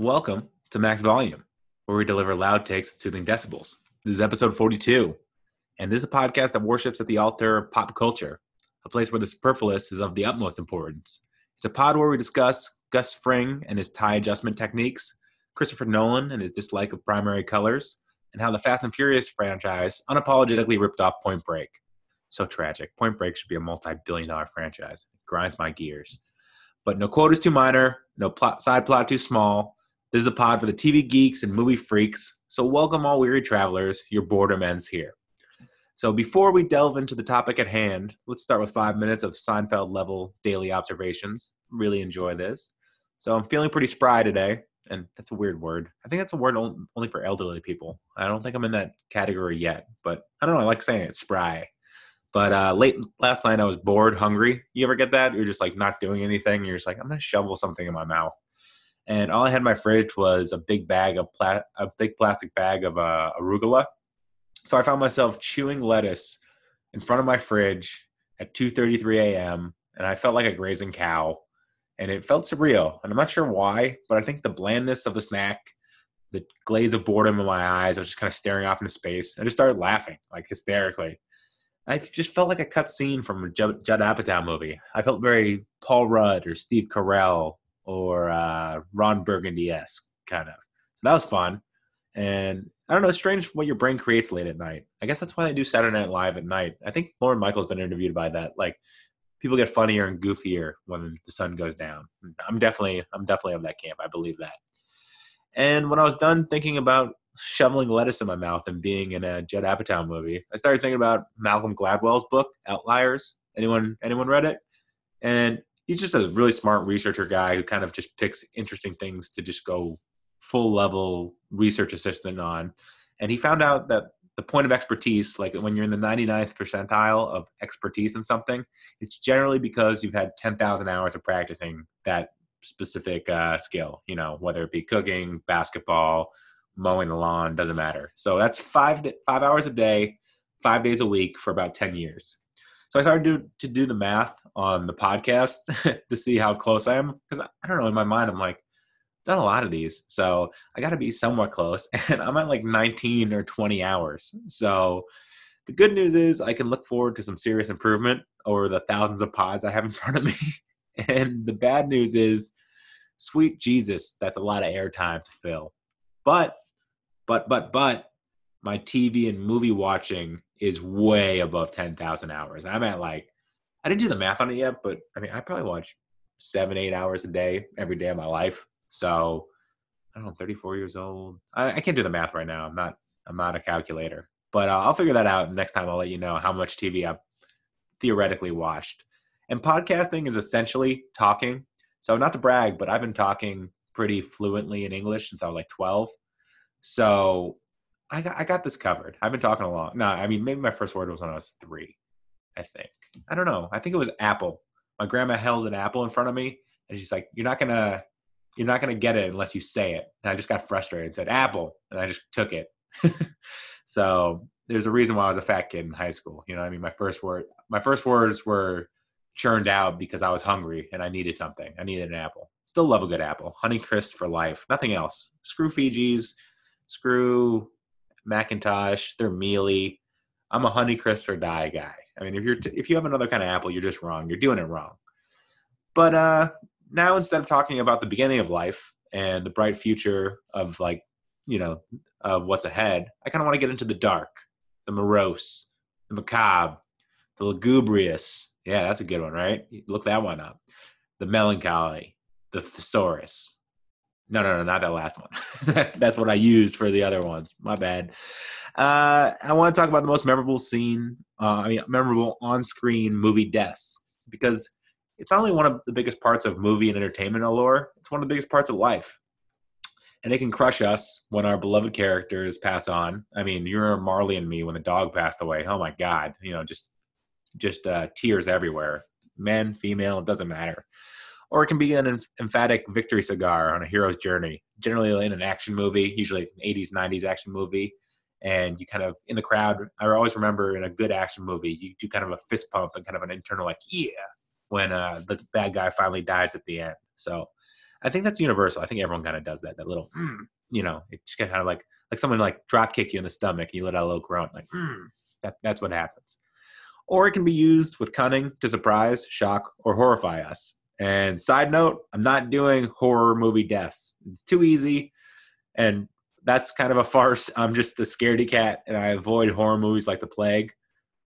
Welcome to Max Volume, where we deliver loud takes at soothing decibels. This is episode 42, and this is a podcast that worships at the altar of pop culture, a place where the superfluous is of the utmost importance. It's a pod where we discuss Gus Fring and his tie adjustment techniques, Christopher Nolan and his dislike of primary colors, and how the Fast and Furious franchise unapologetically ripped off Point Break. So tragic. Point Break should be a multi billion dollar franchise. It grinds my gears. But no quote is too minor, no plot, side plot too small. This is a pod for the TV geeks and movie freaks. So welcome all weary travelers. Your boredom ends here. So before we delve into the topic at hand, let's start with five minutes of Seinfeld level daily observations. Really enjoy this. So I'm feeling pretty spry today, and that's a weird word. I think that's a word only for elderly people. I don't think I'm in that category yet, but I don't know. I like saying it, spry. But uh, late last night, I was bored, hungry. You ever get that? You're just like not doing anything. You're just like, I'm gonna shovel something in my mouth. And all I had in my fridge was a big bag of pla- a big plastic bag of uh, arugula. So I found myself chewing lettuce in front of my fridge at 2:33 a.m. and I felt like a grazing cow, and it felt surreal. And I'm not sure why, but I think the blandness of the snack, the glaze of boredom in my eyes, I was just kind of staring off into space. I just started laughing like hysterically. I just felt like a cut scene from a Judd, Apatow movie. I felt very Paul Rudd or Steve Carell or uh, Ron Burgundy esque kind of. So that was fun. And I don't know, it's strange what your brain creates late at night. I guess that's why they do Saturday Night Live at night. I think Lorne Michaels been interviewed by that. Like people get funnier and goofier when the sun goes down. I'm definitely I'm definitely of that camp. I believe that. And when I was done thinking about shoveling lettuce in my mouth and being in a Judd Apatow movie, I started thinking about Malcolm Gladwell's book, Outliers. Anyone anyone read it? And he's just a really smart researcher guy who kind of just picks interesting things to just go full level research assistant on. And he found out that the point of expertise, like when you're in the 99th percentile of expertise in something, it's generally because you've had 10,000 hours of practicing that specific uh, skill, you know, whether it be cooking, basketball, mowing the lawn, doesn't matter. So that's five, five hours a day, five days a week for about 10 years. So I started to, to do the math on the podcast to see how close I am. Because I, don't know, in my mind, I'm like, done a lot of these. So I got to be somewhat close. And I'm at like 19 or 20 hours. So the good news is I can look forward to some serious improvement over the thousands of pods I have in front of me. And the bad news is, sweet Jesus, that's a lot of airtime to fill. But, but, but, but, my TV and movie watching is way above 10,000 hours. I'm at like, I didn't do the math on it yet, but I mean, I probably watch seven, eight hours a day every day of my life. So I don't know, 34 years old. I, I can't do the math right now. I'm not, I'm not a calculator, but uh, I'll figure that out. Next time I'll let you know how much TV I've theoretically watched. And podcasting is essentially talking. So not to brag, but I've been talking pretty fluently in English since I was like 12. So I got, I got this covered. I've been talking a lot. No, I mean, maybe my first word was when I was three, I think. I don't know. I think it was apple. My grandma held an apple in front of me and she's like, you're not to, you're not to get it unless you say it. And I just got frustrated and said apple. And I just took it. so there's a reason why I was a fat kid in high school. You know, I mean, my first word, my first words were churned out because I was hungry and I needed something. I needed an apple. Still love a good apple. Honey Crisp for life. Nothing else. Screw Fuji's. Screw McIntosh. They're mealy. I'm a Honey Crisp or die guy. I mean, if you're t- if you have another kind of apple, you're just wrong. You're doing it wrong. But uh, now instead of talking about the beginning of life and the bright future of like you know of what's ahead, I kind of want to get into the dark, the morose, the macabre, the lugubrious. Yeah, that's a good one, right? Look that one up. The melancholy, the thesaurus. No, no, no, not that last one. that's what I used for the other ones. My bad. Uh, I want to talk about the most memorable scene, uh, I mean, memorable on-screen movie deaths, because it's not only one of the biggest parts of movie and entertainment allure; it's one of the biggest parts of life. And it can crush us when our beloved characters pass on. I mean, you're Marley and me when the dog passed away. Oh my God, you know, just just uh, tears everywhere. Men, female, it doesn't matter. Or it can be an emphatic victory cigar on a hero's journey. Generally in an action movie, usually an 80s, 90s action movie and you kind of in the crowd. I always remember in a good action movie, you do kind of a fist pump and kind of an internal like yeah when uh, the bad guy finally dies at the end. So I think that's universal. I think everyone kind of does that. That little, mm, you know, it just kind of like like someone like drop kick you in the stomach and you let out a little grunt, like mm, that. That's what happens. Or it can be used with cunning to surprise, shock, or horrify us. And side note, I'm not doing horror movie deaths. It's too easy, and that's kind of a farce. I'm just a scaredy cat, and I avoid horror movies like the plague.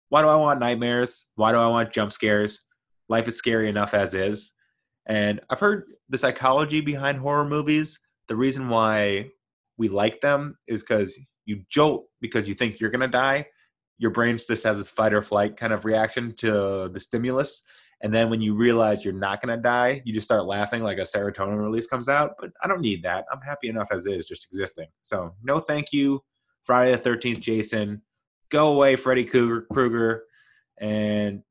Why do I want nightmares? Why do I want jump scares? Life is scary enough as is. And I've heard the psychology behind horror movies. The reason why we like them is because you jolt because you think you're going to die. Your brain just has this fight or flight kind of reaction to the stimulus. And then when you realize you're not going to die, you just start laughing like a serotonin release comes out. But I don't need that. I'm happy enough as is, just existing. So no thank you, Friday the 13th, Jason. Go away, Freddy Krueger. And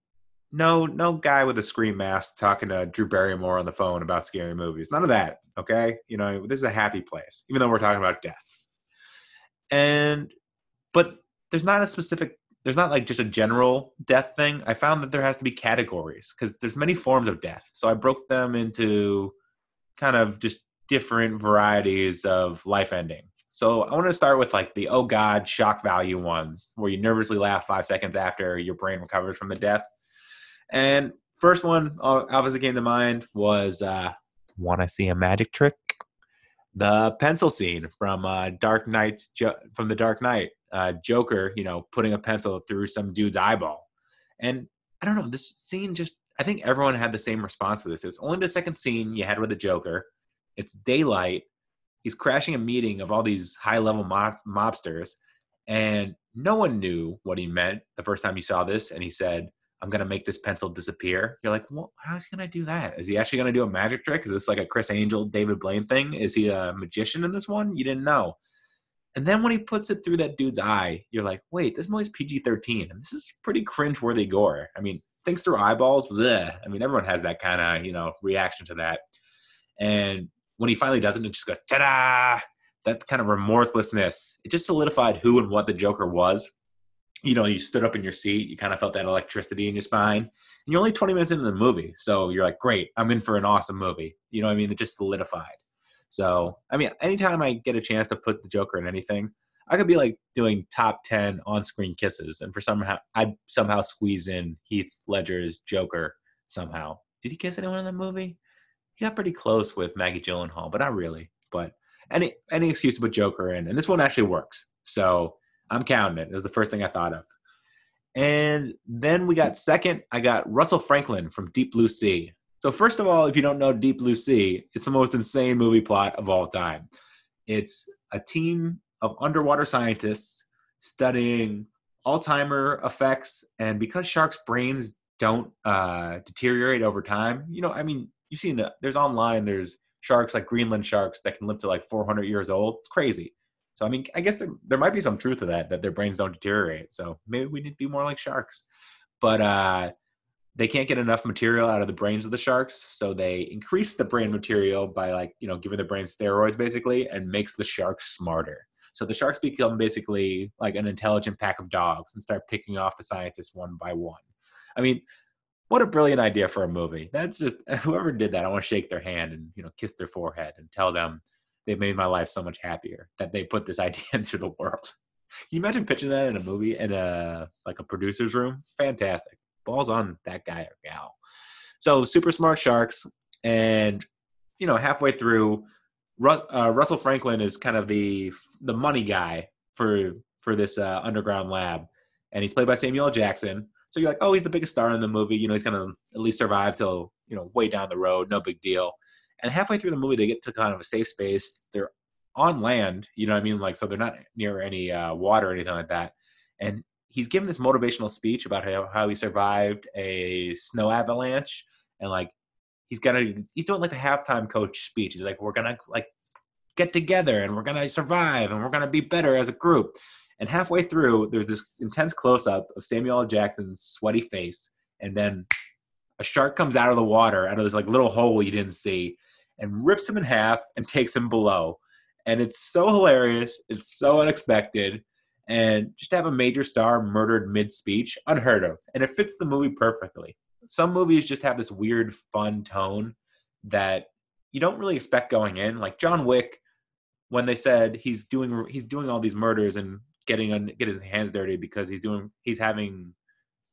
no, no guy with a scream mask talking to Drew Barrymore on the phone about scary movies. None of that. Okay, you know this is a happy place, even though we're talking about death. And, but there's not a specific. There's not like just a general death thing. I found that there has to be categories because there's many forms of death. So I broke them into kind of just different varieties of life ending. So I want to start with like the oh god shock value ones, where you nervously laugh five seconds after your brain recovers from the death. And first one uh, obviously came to mind was uh, "Want to see a magic trick?" The pencil scene from uh, Dark Knight, from the Dark Knight. Uh, Joker, you know, putting a pencil through some dude's eyeball, and I don't know. This scene just, I think everyone had the same response to this. It's only the second scene you had with the Joker. It's daylight. He's crashing a meeting of all these high-level mob- mobsters, and no one knew what he meant the first time you saw this. And he said, I'm gonna make this pencil disappear. You're like, well, how's he gonna do that? Is he actually gonna do a magic trick? Is this like a Criss Angel, David Blaine thing? Is he a magician in this one? You didn't know. And then when he puts it through that dude's eye, you're like, wait, this movie's PG-13, and this is pretty cringe-worthy gore. I mean, things through eyeballs. Bleh. I mean, everyone has that kind of you know reaction to that. And when he finally does it, it just goes ta-da! That kind of remorselessness. It just solidified who and what the Joker was you know, you stood up in your seat, you kind of felt that electricity in your spine. And you're only 20 minutes into the movie. So you're like, great, I'm in for an awesome movie. You know what I mean? It just solidified. So, I mean, anytime I get a chance to put the Joker in anything, I could be like doing top 10 on screen kisses. And for somehow, I'd somehow squeeze in Heath Ledger's Joker somehow. Did he kiss anyone in the movie? He got pretty close with Maggie Gyllenhaal, but not really. But any any excuse to put Joker in. And this one actually works. So I'm counting it. It was the first thing I thought of. And then we got second, I got Russell Franklin from Deep Blue Sea. So, first of all, if you don't know Deep Blue Sea, it's the most insane movie plot of all time. It's a team of underwater scientists studying Alzheimer effects, and because sharks' brains don't uh, deteriorate over time, you know, I mean, you've seen the, there's online, there's sharks like Greenland sharks that can live to like 400 years old. It's crazy. So I mean, I guess there, there might be some truth to that that their brains don't deteriorate. So maybe we need to be more like sharks. But uh, they can't get enough material out of the brains of the sharks, so they increase the brain material by like you know giving the brain steroids basically, and makes the sharks smarter. So the sharks become basically like an intelligent pack of dogs and start picking off the scientists one by one. I mean, what a brilliant idea for a movie. That's just whoever did that. I want to shake their hand and you know kiss their forehead and tell them they made my life so much happier that they put this idea into the world. Can you imagine pitching that in a movie in a like a producer's room? Fantastic. Balls on that guy or gal. So super smart sharks, and you know halfway through, uh, Russell Franklin is kind of the the money guy for for this uh, underground lab, and he's played by Samuel. Jackson. So you're like, oh, he's the biggest star in the movie. You know, he's gonna at least survive till you know way down the road. No big deal. And halfway through the movie, they get to kind of a safe space. They're on land, you know what I mean? Like, so they're not near any uh, water or anything like that. And he's giving this motivational speech about how, how he survived a snow avalanche. And like, he's gonna he's doing like the halftime coach speech. He's like, we're to like get together and we're to survive and we're to be better as a group. And halfway through, there's this intense close up of Samuel L. Jackson's sweaty face. And then a shark comes out of the water, out of this like little hole you didn't see and rips him in half and takes him below. And it's so hilarious. It's so unexpected. And just to have a major star murdered mid speech, unheard of. And it fits the movie perfectly. Some movies just have this weird, fun tone that you don't really expect going in. Like John Wick, when they said he's doing he's doing all these murders and getting get his hands dirty because he's doing he's having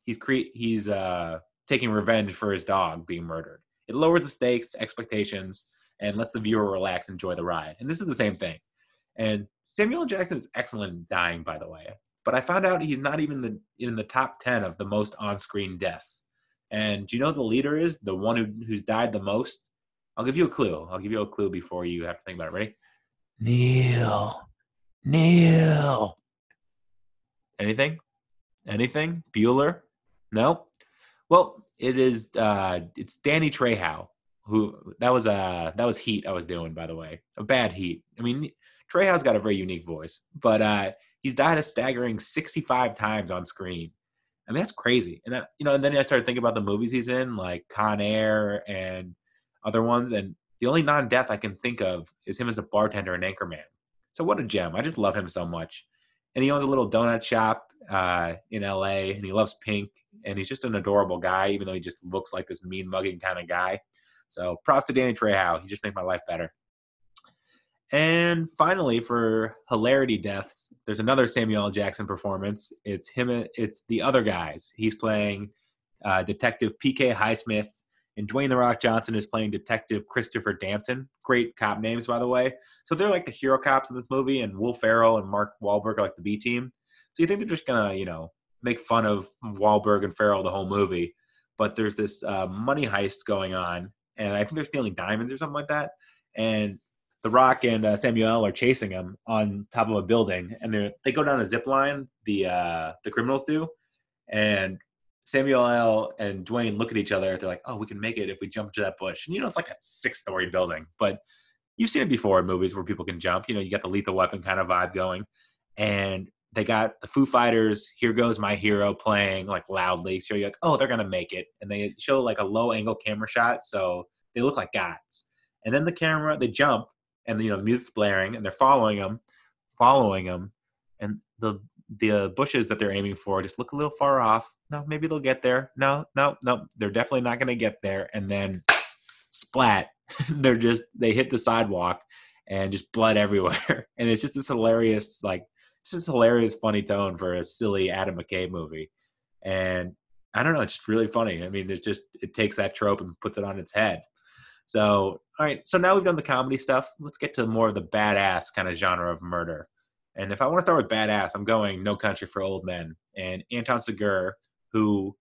he's create he's uh taking revenge for his dog being murdered. It lowers the stakes, expectations, and lets the viewer relax, and enjoy the ride. And this is the same thing. And Samuel Jackson is excellent in dying, by the way. But I found out he's not even the, in the top ten of the most on-screen deaths. And do you know the leader is the one who, who's died the most? I'll give you a clue. I'll give you a clue before you have to think about it. Ready? Neil. Neil. Anything? Anything? Bueller? No. Well, it is. Uh, it's Danny Trejo. Who that was? Uh, that was Heat. I was doing, by the way, a bad Heat. I mean, Trejo's got a very unique voice, but uh, he's died a staggering 65 times on screen. I mean, that's crazy. And that, you know, and then I started thinking about the movies he's in, like Con Air and other ones. And the only non-death I can think of is him as a bartender in Anchorman. So what a gem! I just love him so much. And he owns a little donut shop uh, in LA, and he loves pink. And he's just an adorable guy, even though he just looks like this mean mugging kind of guy. So props to Danny Trejo. He just made my life better. And finally, for hilarity deaths, there's another Samuel L. Jackson performance. It's him. It's the other guys. He's playing uh, Detective P.K. Highsmith, and Dwayne the Rock Johnson is playing Detective Christopher Danson. Great cop names, by the way. So they're like the hero cops in this movie, and Will Ferrell and Mark Wahlberg are like the B team. So you think they're just gonna, you know, make fun of Wahlberg and Ferrell the whole movie? But there's this uh, money heist going on, and I think they're stealing diamonds or something like that. And the Rock and uh, Samuel are chasing him on top of a building, and they they go down a zip line. The uh, the criminals do, and Samuel L. and Dwayne look at each other. They're like, "Oh, we can make it if we jump to that bush." And you know, it's like a six story building, but you've seen it before in movies where people can jump. You know, you got the Lethal Weapon kind of vibe going, and they got the Foo Fighters. Here goes my hero playing like loudly. So you're like, "Oh, they're gonna make it," and they show like a low angle camera shot, so they look like gods. And then the camera, they jump, and you know, music's blaring, and they're following them, following them, and the the bushes that they're aiming for just look a little far off. No, maybe they'll get there. No, no, no, they're definitely not going to get there. And then splat, they're just they hit the sidewalk and just blood everywhere. And it's just this hilarious, like it's just hilarious, funny tone for a silly Adam McKay movie. And I don't know, it's just really funny. I mean, it just it takes that trope and puts it on its head. So, all right. So now we've done the comedy stuff. Let's get to more of the badass kind of genre of murder. And if I want to start with badass, I'm going No Country for Old Men. And Anton Chigurh, who,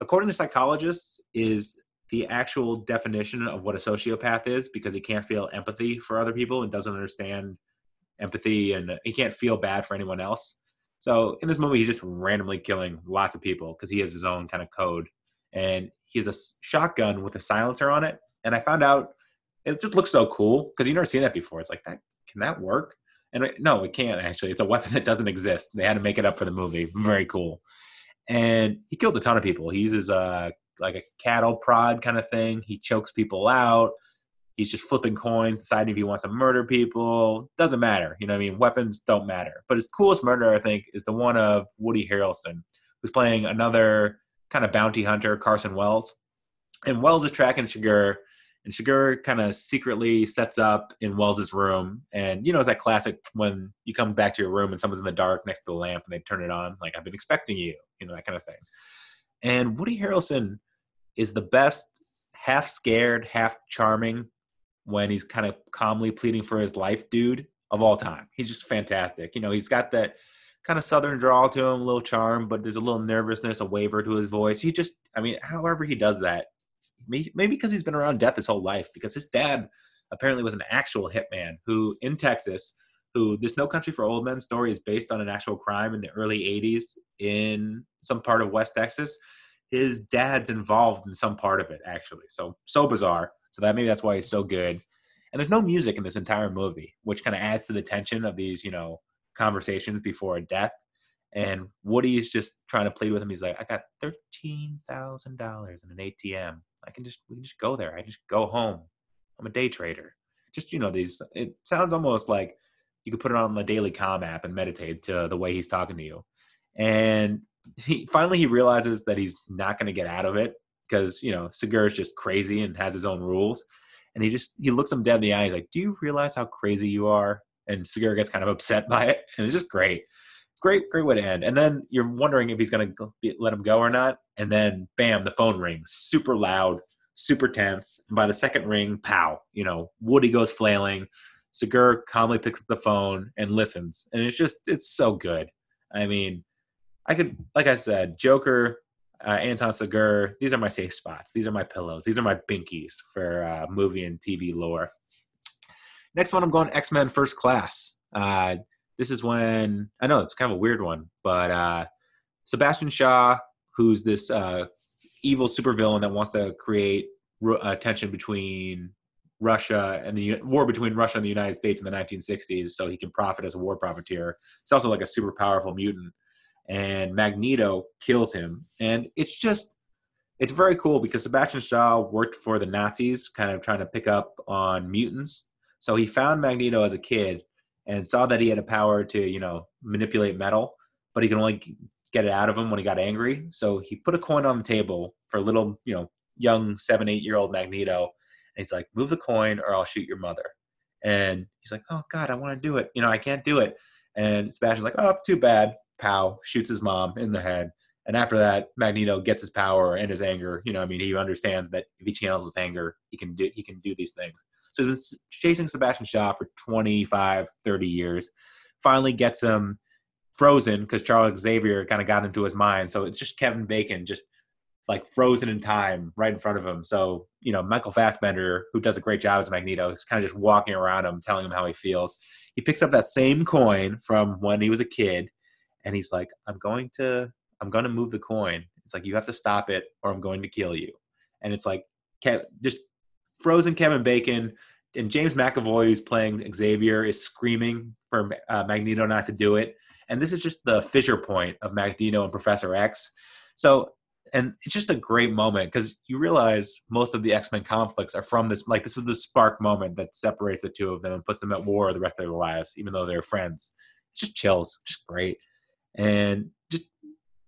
according to psychologists, is the actual definition of what a sociopath is because he can't feel empathy for other people and doesn't understand empathy and he can't feel bad for anyone else. So in this movie, he's just randomly killing lots of people because he has his own kind of code. And he has a shotgun with a silencer on it. And I found out it just looks so cool because you've never seen that before. It's like that can that work? And no, it can't actually. It's a weapon that doesn't exist. They had to make it up for the movie. Very cool. And he kills a ton of people. He uses a like a cattle prod kind of thing. He chokes people out. He's just flipping coins, deciding if he wants to murder people. Doesn't matter. You know I mean? Weapons don't matter. But his coolest murder, I think, is the one of Woody Harrelson, who's playing another kind of bounty hunter, Carson Wells. And Wells is tracking Chigurh and Chigurh kind of secretly sets up in Wells's room. And, you know, it's that classic when you come back to your room and someone's in the dark next to the lamp and they turn it on, like, I've been expecting you, you know, that kind of thing. And Woody Harrelson is the best, half scared, half charming when he's kind of calmly pleading for his life dude of all time. He's just fantastic. You know, he's got that kind of southern drawl to him, a little charm, but there's a little nervousness, a waver to his voice. He just, I mean, however he does that, maybe because he's been around death his whole life because his dad apparently was an actual hitman who in Texas who this No Country for Old Men story is based on an actual crime in the early 80s in some part of West Texas. His dad's involved in some part of it actually. So so bizarre. So that maybe that's why he's so good. And there's no music in this entire movie, which kind of adds to the tension of these, you know, conversations before a death. And Woody's just trying to plead with him. He's like, I got thirteen thousand dollars in an ATM. I can just we can just go there. I just go home. I'm a day trader. Just you know these. It sounds almost like you could put it on the Daily Calm app and meditate to the way he's talking to you. And he finally he realizes that he's not going to get out of it because you know Chigurh is just crazy and has his own rules. and he just he looks him dead in the eye. He's like, "Do you realize how crazy you are?" And Segura gets kind of upset by it, and it's just great, great, great way to end. And then you're wondering if he's going to let him go or not, and then bam, the phone rings, super loud, super tense. And by the second ring, pow, you know, Woody goes flailing. Chigurh calmly picks up the phone and listens, and it's just it's so good. I mean, I could, like I said, Joker, uh, Anton Chigurh, These are my safe spots. These are my pillows. These are my binkies for uh, movie and TV lore. Next one, I'm going X Men First Class. Uh, this is when I know it's kind of a weird one, but uh, Sebastian Shaw, who's this uh, evil supervillain that wants to create uh, tension between Russia and the war between Russia and the United States in the 1960s, so he can profit as a war profiteer. It's also like a super powerful mutant, and Magneto kills him, and it's just it's very cool because Sebastian Shaw worked for the Nazis, kind of trying to pick up on mutants. So he found Magneto as a kid and saw that he had a power to you know manipulate metal, but he can only get it out of him when he got angry. So he put a coin on the table for a little you know young seven eight year old Magneto and he's like, move the coin or I'll shoot your mother. And he's like, oh God, I want to do it. You know, I can't do it. And Sebastian's like, oh, too bad. Pow, shoots his mom in the head. And after that, Magneto gets his power and his anger. You know, I mean, he understands that if he channels his anger, he can do he can do these things. So been chasing Sebastian Shaw for 25, 30 years. Finally gets him frozen because Charles Xavier kind of got into his mind. So it's just Kevin Bacon just like frozen in time right in front of him. So, you know, Michael Fassbender, who does a great job as Magneto, is kind of just walking around him, telling him how he feels. He picks up that same coin from when he was a kid, and he's like, I'm going to I'm going to move the coin. It's like you have to stop it or I'm going to kill you. And it's like just frozen Kevin Bacon and James McAvoy who's playing Xavier is screaming for uh, Magneto not to do it. And this is just the fissure point of Magneto and Professor X. So and it's just a great moment because you realize most of the X-Men conflicts are from this like this is the spark moment that separates the two of them and puts them at war the rest of their lives even though they're friends it's just chills just great and just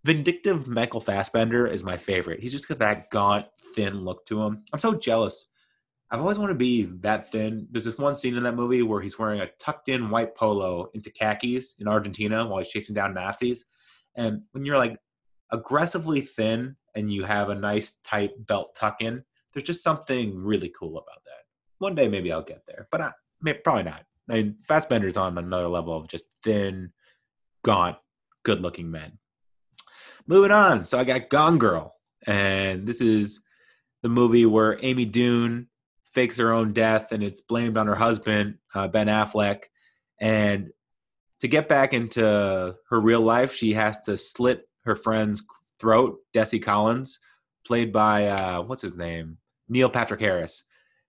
vindictive michael fassbender is my favorite he's just got that gaunt thin look to him i'm so jealous i've always wanted to be that thin there's this one scene in that movie where he's wearing a tucked in white polo into khakis in argentina while he's chasing down nazis and when you're like aggressively thin and you have a nice tight belt tuck in, there's just something really cool about that. One day maybe I'll get there, but I, probably not. I mean, Fassbender's on another level of just thin, gaunt, good looking men. Moving on. So I got Gone Girl. And this is the movie where Amy Dunne fakes her own death and it's blamed on her husband, uh, Ben Affleck. And to get back into her real life, she has to slit her friend's throat, Desi Collins, played by uh, what's his name, Neil Patrick Harris,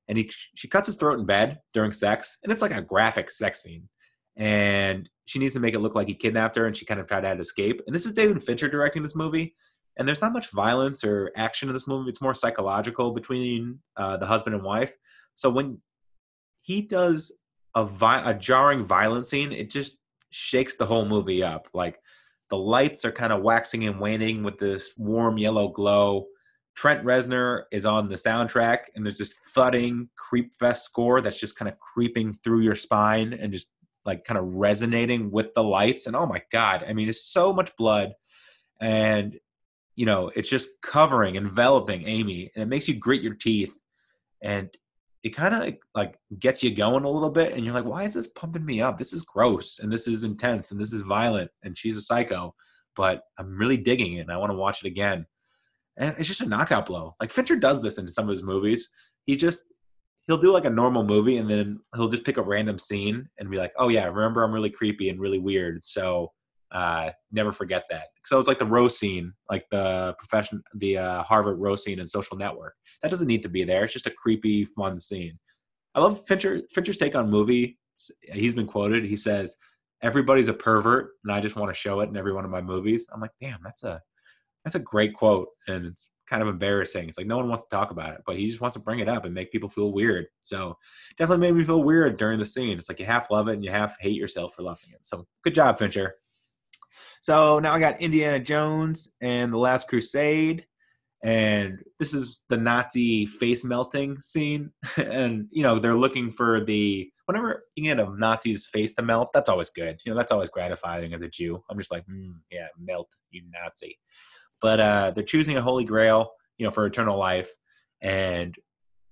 and he she cuts his throat in bed during sex, and it's like a graphic sex scene, and she needs to make it look like he kidnapped her, and she kind of tried to escape. And this is David Fincher directing this movie, and there's not much violence or action in this movie. It's more psychological between uh, the husband and wife. So when he does a, vi- a jarring violent scene, it just shakes the whole movie up. Like the lights are kind of waxing and waning with this warm yellow glow. Trent Reznor is on the soundtrack, and there's this thudding creep fest score that's just kind of creeping through your spine and just like kind of resonating with the lights. And oh my god, I mean, it's so much blood, and you know, it's just covering, enveloping Amy, and it makes you grit your teeth. And it kind of like gets you going a little bit and you're like why is this pumping me up? This is gross and this is intense and this is violent and she's a psycho but i'm really digging it and i want to watch it again. And it's just a knockout blow. Like fincher does this in some of his movies. He just he'll do like a normal movie and then he'll just pick a random scene and be like oh yeah remember i'm really creepy and really weird so uh, never forget that. So it's like the row scene, like the profession, the uh, Harvard row scene in Social Network. That doesn't need to be there. It's just a creepy, fun scene. I love Fincher. Fincher's take on movie. He's been quoted. He says, "Everybody's a pervert, and I just want to show it in every one of my movies." I'm like, damn, that's a that's a great quote, and it's kind of embarrassing. It's like no one wants to talk about it, but he just wants to bring it up and make people feel weird. So definitely made me feel weird during the scene. It's like you half love it and you half hate yourself for loving it. So good job, Fincher. So now I got Indiana Jones and the Last Crusade. and this is the Nazi face melting scene, and you know they're looking for the whenever you get a Nazi's face to melt, that's always good. You know that's always gratifying as a Jew. I'm just like, mm, yeah, melt you Nazi. But uh, they're choosing a holy grail, you know, for eternal life, and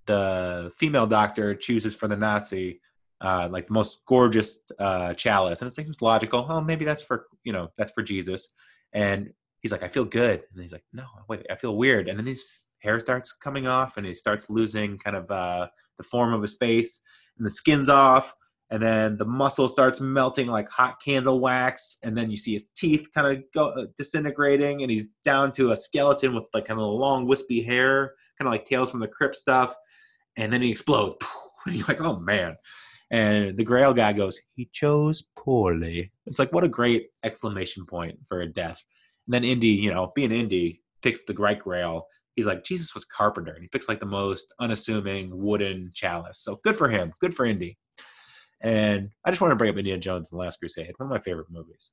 the female doctor chooses for the Nazi uh, like the most gorgeous uh, chalice, and it seems logical. Oh, maybe that's for you know that's for Jesus, and he's like, I feel good, and he's like, No, wait, I feel weird, and then his hair starts coming off, and he starts losing kind of uh, the form of his face, and the skin's off, and then the muscle starts melting like hot candle wax, and then you see his teeth kind of go uh, disintegrating, and he's down to a skeleton with like kind of long wispy hair, kind of like Tales from the Crypt stuff, and then he explodes, and you're like, Oh man and the Grail guy goes, "He chose poorly." It's like what a great exclamation point for a death. And then Indy, you know, being Indy, picks the great Grail. He's like, Jesus was carpenter, and he picks like the most unassuming wooden chalice. So good for him. Good for Indy. And I just want to bring up Indiana Jones and the Last Crusade, one of my favorite movies.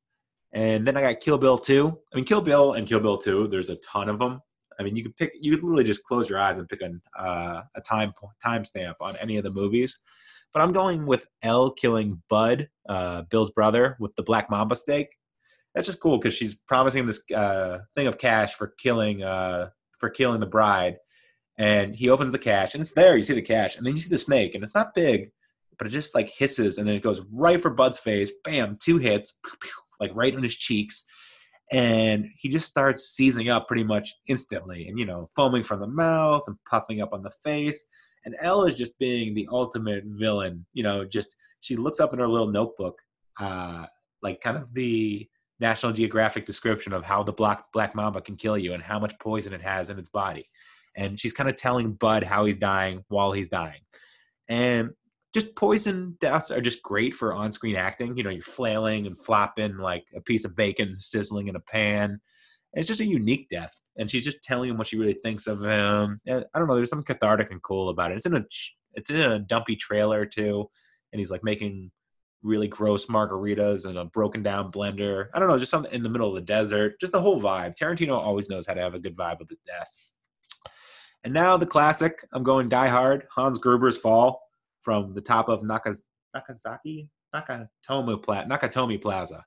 And then I got Kill Bill 2. I mean, Kill Bill and Kill Bill 2, there's a ton of them. I mean, you could pick, you could literally just close your eyes and pick an, uh, a time time stamp on any of the movies. But I'm going with Elle killing Bud, uh, Bill's brother, with the Black Mamba stake. That's just cool because she's promising this uh, thing of cash for killing uh, for killing the bride, and he opens the cash and it's there. You see the cash, and then you see the snake, and it's not big, but it just like hisses, and then it goes right for Bud's face. Bam, two hits, like right on his cheeks, and he just starts seizing up pretty much instantly, and you know, foaming from the mouth and puffing up on the face and Elle is just being the ultimate villain. You know, just she looks up in her little notebook, uh, like kind of the National Geographic description of how the black black mamba can kill you and how much poison it has in its body. And she's kind of telling Bud how he's dying while he's dying. And just poison deaths are just great for on-screen acting. You know, you're flailing and flopping like a piece of bacon sizzling in a pan. It's just a unique death and she's just telling him what she really thinks of him. And I don't know. There's something cathartic and cool about it. It's in a it's in a dumpy trailer too, and he's like making really gross margaritas and a broken down blender. I don't know, just something in the middle of the desert. Just the whole vibe. Tarantino always knows how to have a good vibe with his death. And now the classic. I'm going Die Hard. Hans Gruber's fall from the top of Nakaz- Nakazaki Nakatomi. Nakatomi Plaza.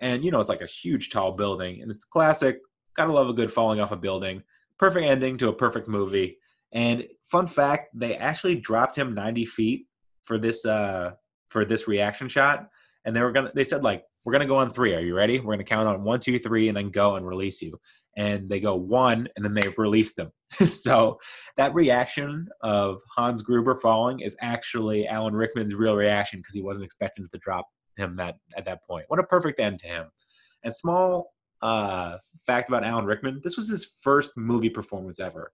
And you know it's like a huge tall building, and it's classic Gotta love a good falling off a building. Perfect ending to a perfect movie. And fun fact, they actually dropped him 90 feet for this uh for this reaction shot. And they were gonna they said like, we're gonna go on three. Are you ready? We're gonna count on one, two, three, and then go and release you. And they go one, and then they release them. so that reaction of Hans Gruber falling is actually Alan Rickman's real reaction because he wasn't expecting to drop him that at that point. What a perfect end to him. And small uh, fact about Alan Rickman: this was his first movie performance ever.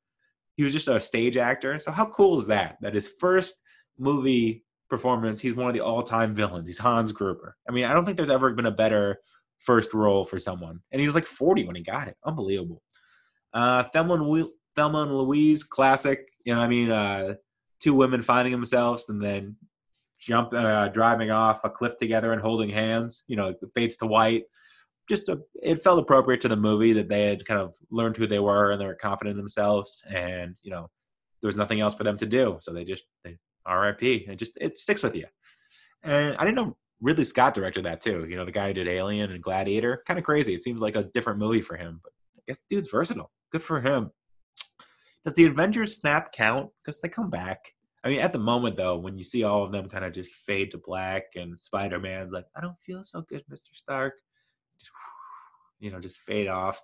He was just a stage actor. So how cool is that? That his first movie performance, he's one of the all-time villains. He's Hans Gruber. I mean, I don't think there's ever been a better first role for someone. And he was like 40 when he got it. Unbelievable. Uh, Thelma and, Thelma and Louise, classic. You know, I mean, uh, two women finding themselves and then jump, uh, driving off a cliff together and holding hands. You know, fades to white just a, it felt appropriate to the movie that they had kind of learned who they were and they were confident in themselves and you know there was nothing else for them to do. So they just they rip it just it sticks with you. And i didn't know ridley scott directed that too. You know the guy who did alien and gladiator. Kind of crazy. It seems like a different movie for him but i guess dude's versatile. Good for him. Does the avengers snap count? Because they come back. I mean, at the moment though, when you see all of them kind of just fade to black, and Spider Man's like, "I don't feel so good, Mister Stark," you know, just fade off.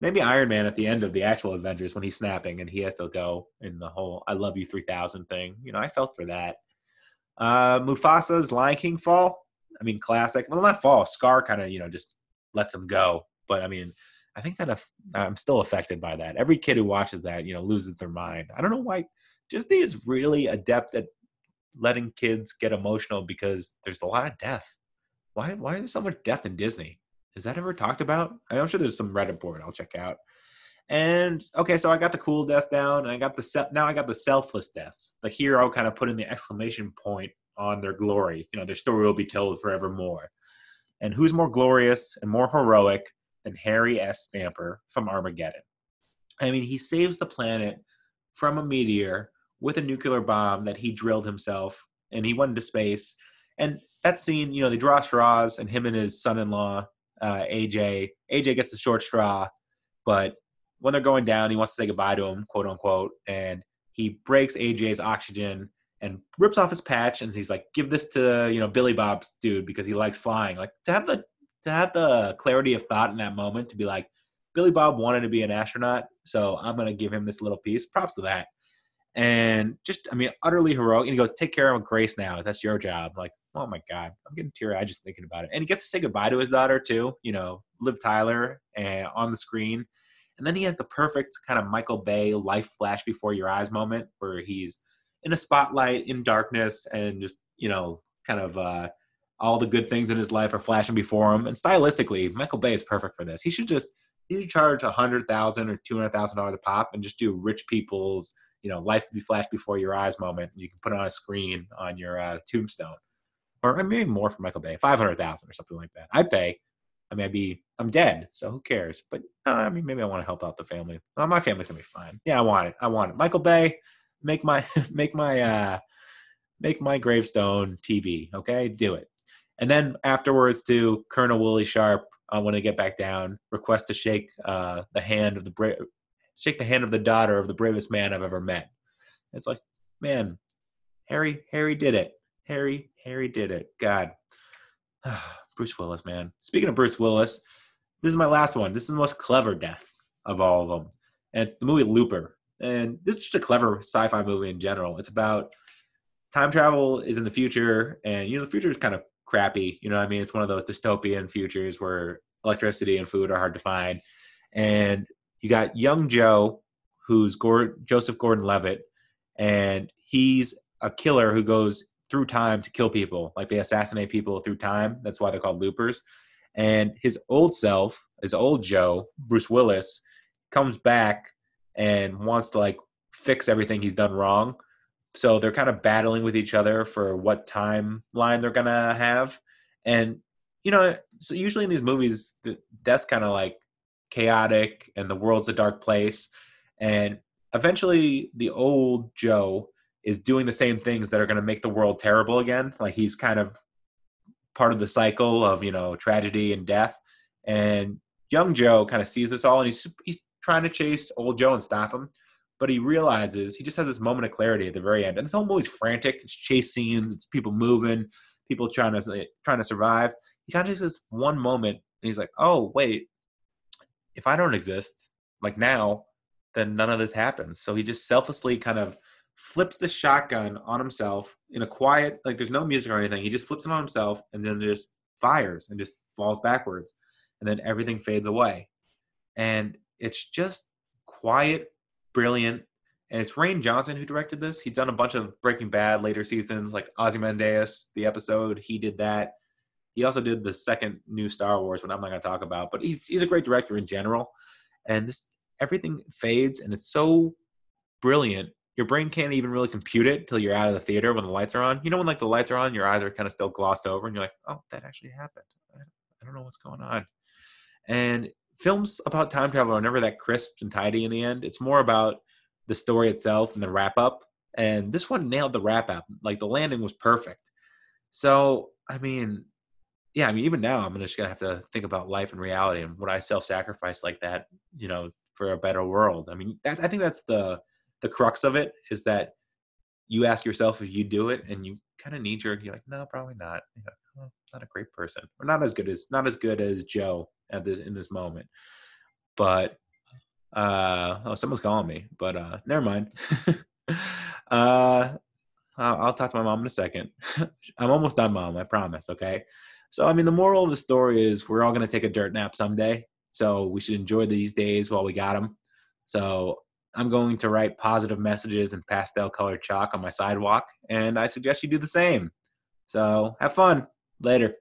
Maybe Iron Man at the end of the actual Avengers when he's snapping and he has to go in the whole "I love you 3000" thing. You know, I felt for that. Uh, Mufasa's Lion King fall. I mean, classic. Well, not fall. Scar kind of you know just lets him go. But I mean, I think that I'm still affected by that. Every kid who watches that, you know, loses their mind. I don't know why. Disney is really adept at letting kids get emotional because there's a lot of death. Why? Why is there so much death in Disney? Is that ever talked about? I'm sure there's some Reddit board I'll check out. And okay, so I got the cool deaths down, and I got the se- now I got the selfless deaths. The hero kind of put in the exclamation point on their glory. You know, their story will be told forevermore. And who's more glorious and more heroic than Harry S. Stamper from Armageddon? I mean, he saves the planet from a meteor with a nuclear bomb that he drilled himself, and he went into space. And that scene, you know, they draw straws, and him and his son-in-law, uh, AJ, AJ gets the short straw, but when they're going down, he wants to say goodbye to him, quote unquote, and he breaks AJ's oxygen and rips off his patch, and he's like, "Give this to you know Billy Bob's dude because he likes flying." Like to have the to have the clarity of thought in that moment to be like, Billy Bob wanted to be an astronaut, so I'm gonna give him this little piece. Props to that. And just, I mean, utterly heroic. And he goes, "Take care of Grace now. That's your job." Like, oh my god, I'm getting teary eyed just thinking about it. And he gets to say goodbye to his daughter too. You know, Liv Tyler and on the screen. And then he has the perfect kind of Michael Bay life flash before your eyes moment where he's in a spotlight in darkness and just, you know, kind of uh, all the good things in his life are flashing before him. And stylistically, Michael Bay is perfect for this. He should just he should charge a hundred thousand or two hundred thousand dollars a pop and just do rich people's, you know, life be flashed before your eyes moment. You can put it on a screen on your uh, tombstone, or maybe more for Michael Bay, five hundred thousand or something like that. I'd pay. I mean, I'd be, I'm dead, so who cares? But uh, I mean, maybe I want to help out the family. Well, my family's gonna be fine. Yeah, I want it. I want it. Michael Bay, make my, make my, uh, make my gravestone TV. Okay, do it. And then afterwards, to Colonel Willie Sharp, uh, when I get back down, request to shake uh, the hand of the bra- shake the hand of the daughter of the bravest man I've ever met. It's like, man, Harry, Harry did it. Harry, Harry did it. God, Bruce Willis, man. Speaking of Bruce Willis, this is my last one. This is the most clever death of all of them, and it's the movie Looper. And this is just a clever sci-fi movie in general. It's about time travel is in the future, and you know the future is kind of crappy. You know what I mean? It's one of those dystopian futures where electricity and food are hard to find, and you got young Joe, who's Gord- Joseph Gordon-Levitt, and he's a killer who goes through time to kill people. Like they assassinate people through time. That's why they're called loopers. And his old self, his old Joe, Bruce Willis, comes back and wants to like fix everything he's done wrong. So they're kind of battling with each other for what timeline they're gonna have. And you know, so usually in these movies, that's kind of like chaotic and the world's a dark place. And eventually, the old Joe is doing the same things that are going to make the world terrible again. Like he's kind of part of the cycle of you know tragedy and death. And young Joe kind of sees this all, and he's he's trying to chase old Joe and stop him. But he realizes he just has this moment of clarity at the very end. And this whole movie's frantic. It's chase scenes. It's people moving, people trying to trying to survive. He kind of just this one moment, and he's like, "Oh wait, if I don't exist, like now, then none of this happens." So he just selflessly kind of flips the shotgun on himself in a quiet, like there's no music or anything. He just flips it on himself and then just fires and just falls backwards. And then everything fades away. And it's just quiet, brilliant. And it's Rian Johnson who directed this. He's done a bunch of Breaking Bad later seasons, like Ozymandias, the episode. He did that. He also did the second new Star Wars, what I'm not going to talk about. But he's he's a great director in general. And this everything fades, and it's so brilliant your brain can't even really compute it till you're out of the theater when the lights are on. You know, when like the lights are on, your eyes are kind of still glossed over, and you're like, "Oh, that actually happened." I don't know what's going on. And films about time travel are never that crisp and tidy in the end. It's more about the story itself and the wrap up. And this one nailed the wrap up. Like the landing was perfect. So, I mean, yeah, I mean, even now, I'm just gonna have to think about life and reality and would I self-sacrifice like that, you know, for a better world. I mean, that, I think that's the the crux of it is that you ask yourself if you do it and you kind of knee jerk you're like no probably not. Oh, not a great person. Or not as good as not as good as joe at this in this moment. But uh oh someone's calling me but uh never mind. Uh I'll talk to my mom in a second. I'm almost done mom i promise okay? So i mean the moral of the story is we're all going to take a dirt nap someday so we should enjoy these days while we got them so I'm going to write positive messages in pastel colored chalk on my sidewalk, and I suggest you do the same. So have fun. Later.